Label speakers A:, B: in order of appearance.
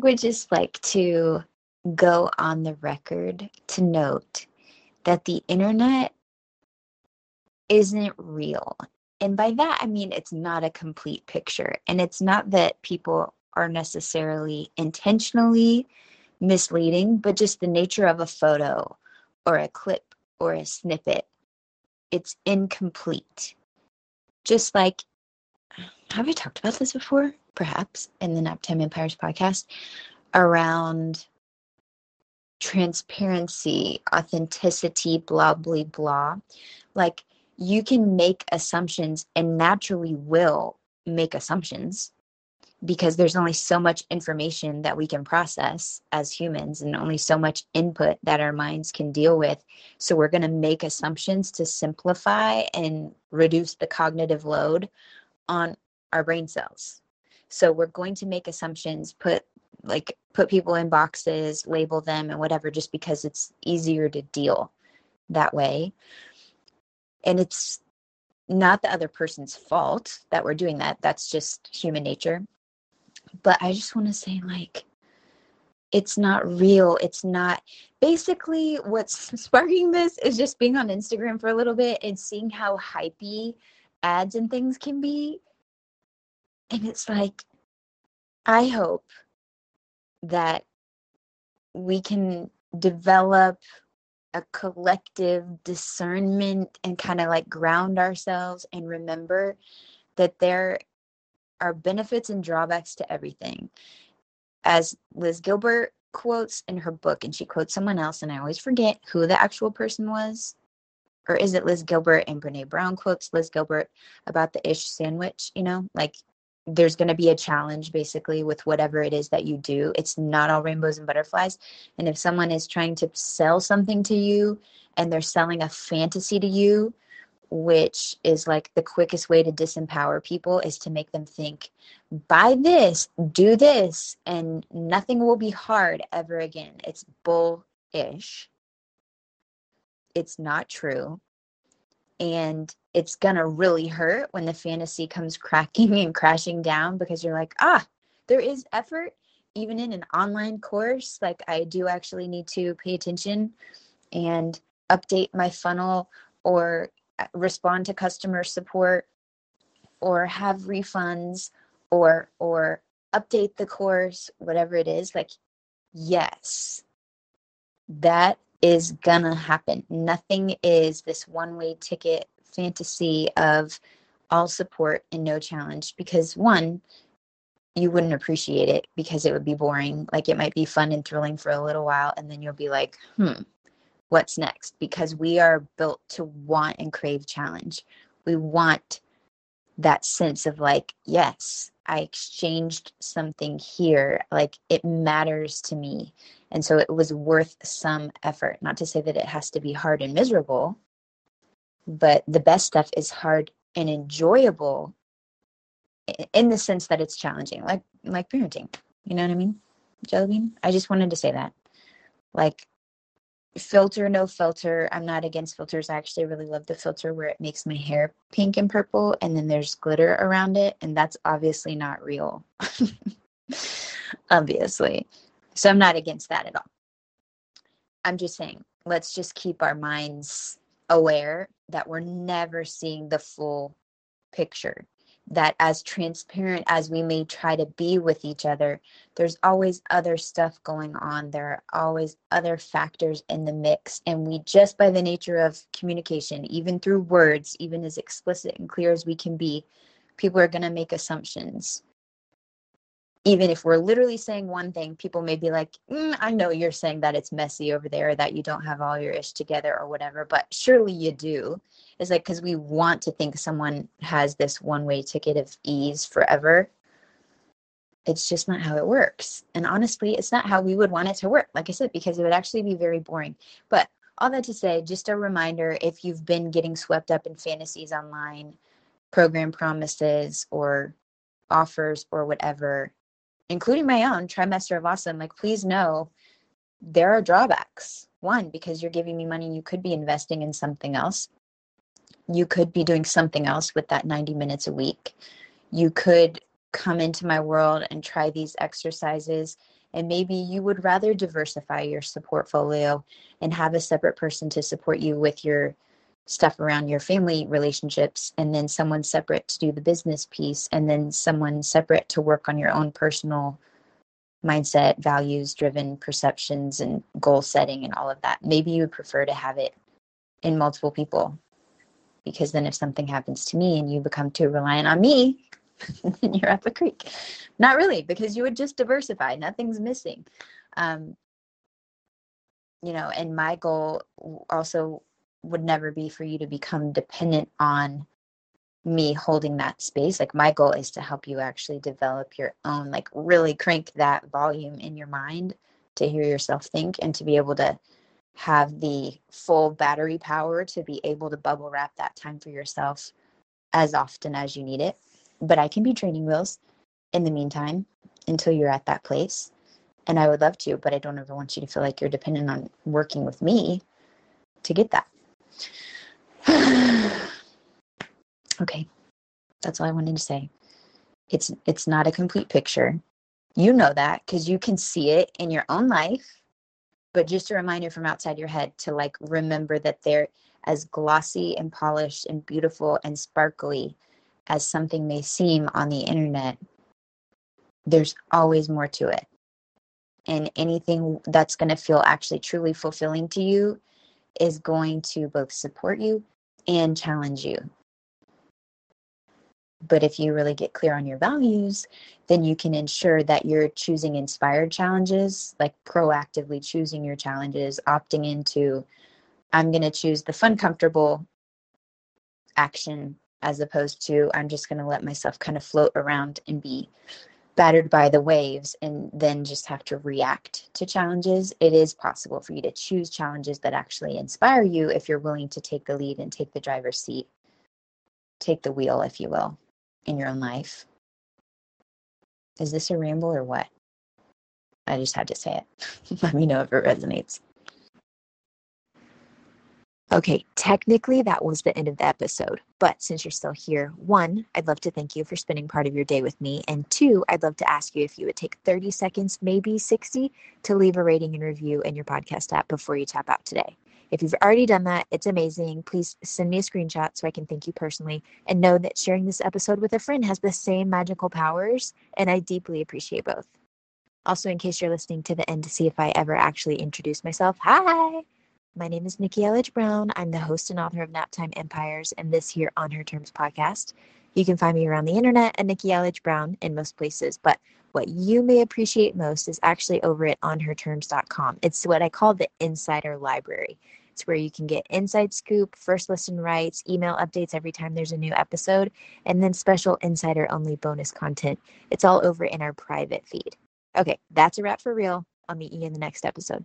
A: Just like to go on the record to note that the internet isn't real. And by that, I mean it's not a complete picture. And it's not that people are necessarily intentionally misleading, but just the nature of a photo or a clip or a snippet. It's incomplete. Just like, have I talked about this before? Perhaps in the Naptime Empires podcast around transparency, authenticity, blah, blah, blah. Like you can make assumptions and naturally will make assumptions because there's only so much information that we can process as humans and only so much input that our minds can deal with. So we're going to make assumptions to simplify and reduce the cognitive load on our brain cells. So we're going to make assumptions, put like put people in boxes, label them and whatever just because it's easier to deal that way. And it's not the other person's fault that we're doing that. That's just human nature but I just want to say, like, it's not real. It's not basically what's sparking this is just being on Instagram for a little bit and seeing how hypey ads and things can be. And it's like, I hope that we can develop a collective discernment and kind of like ground ourselves and remember that there are benefits and drawbacks to everything. As Liz Gilbert quotes in her book, and she quotes someone else, and I always forget who the actual person was. Or is it Liz Gilbert and Brene Brown quotes Liz Gilbert about the ish sandwich? You know, like there's going to be a challenge basically with whatever it is that you do. It's not all rainbows and butterflies. And if someone is trying to sell something to you and they're selling a fantasy to you, which is like the quickest way to disempower people is to make them think buy this do this and nothing will be hard ever again it's bullish it's not true and it's gonna really hurt when the fantasy comes cracking and crashing down because you're like ah there is effort even in an online course. Like i do actually need to pay attention and update my funnel or respond to customer support or have refunds or or update the course whatever it is like yes that is gonna happen. Nothing is this one way ticket fantasy of all support and no challenge because one you wouldn't appreciate it because it would be boring. Like it might be fun and thrilling for a little while and then you'll be like hmm what's next? Because we are built to want and crave challenge. We want that sense of like, yes, I exchanged something here. Like it matters to me. And so it was worth some effort. Not to say that it has to be hard and miserable, but the best stuff is hard and enjoyable in the sense that it's challenging, like like parenting. You know what I mean? Jellybean? I just wanted to say that. Like filter no filter. I'm not against filters. I actually really love the filter where it makes my hair pink and purple and then there's glitter around it and that's obviously not real. Obviously. So i'm not against that at all. I'm just saying let's just keep our minds aware that we're never seeing the full picture that as transparent as we may try to be with each other, there's always other stuff going on. There are always other factors in the mix. And we just, by the nature of communication, even through words, even as explicit and clear as we can be, people are going to make assumptions even if we're literally saying one thing, people may be like, mm, I know you're saying that it's messy over there, that you don't have all your ish together or whatever, but surely you do. It's like, because we want to think someone has this one way ticket of ease forever. It's just not how it works. And honestly, it's not how we would want it to work, like I said, because it would actually be very boring. But all that to say, just a reminder if you've been getting swept up in fantasies online, program promises, or offers, or whatever, including my own trimester of awesome, like please know there are drawbacks. One, because you're giving me money, you could be investing in something else. You could be doing something else with that 90 minutes a week. You could come into my world and try these exercises And maybe you would rather diversify your support portfolio and have a separate person to support you with your stuff around your family relationships and then someone separate to do the business piece and then someone separate to work on your own personal mindset values driven perceptions and goal setting and all of that. Maybe you would prefer to have it in multiple people because then if something happens to me and you become too reliant on me then you're up a creek. Not really because you would just diversify. Nothing's missing. Um, you know and my goal also would never be for you to become dependent on me holding that space. Like my goal is to help you actually develop your own like really crank that volume in your mind to hear yourself think and to be able to have the full battery power to be able to bubble wrap that time for yourself as often as you need it. But i can be training wheels in the meantime until you're at that place. And i would love to but i don't ever want you to feel like you're dependent on working with me to get that okay. That's all I wanted to say. It's it's not a complete picture. You know that cuz you can see it in your own life. But just a reminder from outside your head to like remember that they're as glossy and polished and beautiful and sparkly as something may seem on the internet, there's always more to it. And anything that's going to feel actually truly fulfilling to you is going to both support you and challenge you. But if you really get clear on your values, then you can ensure that you're choosing inspired challenges, like proactively choosing your challenges, opting into, I'm going to choose the fun, comfortable action as opposed to, I'm just going to let myself kind of float around and be battered by the waves and then just have to react to challenges, it is possible for you to choose challenges that actually inspire you if you're willing to take the lead and take the driver's seat, take the wheel, if you will, in your own life. Is this a ramble or what? I just had to say it. Let me know if it resonates. Okay, technically that was the end of the episode. But since you're still here, one, I'd love to thank you for spending part of your day with me. And two, I'd love to ask you if you would take 30 seconds, maybe 60, to leave a rating and review in your podcast app before you tap out today. If you've already done that, it's amazing. Please send me a screenshot so I can thank you personally and know that sharing this episode with a friend has the same magical powers, and I deeply appreciate both. Also, in case you're listening to the end to see if I ever actually introduce myself, hi! My name is Nikki Elledge Brown. I'm the host and author of Naptime Empires and this here On Her Terms podcast. You can find me around the internet at Nikki Elledge Brown in most places, but what you may appreciate most is actually over at onherterms.com. It's what I call the insider library. It's where you can get inside scoop, first listen rights, email updates every time there's a new episode, and then special insider only bonus content. It's all over in our private feed. Okay, that's a wrap for real. I'll meet you in the next episode.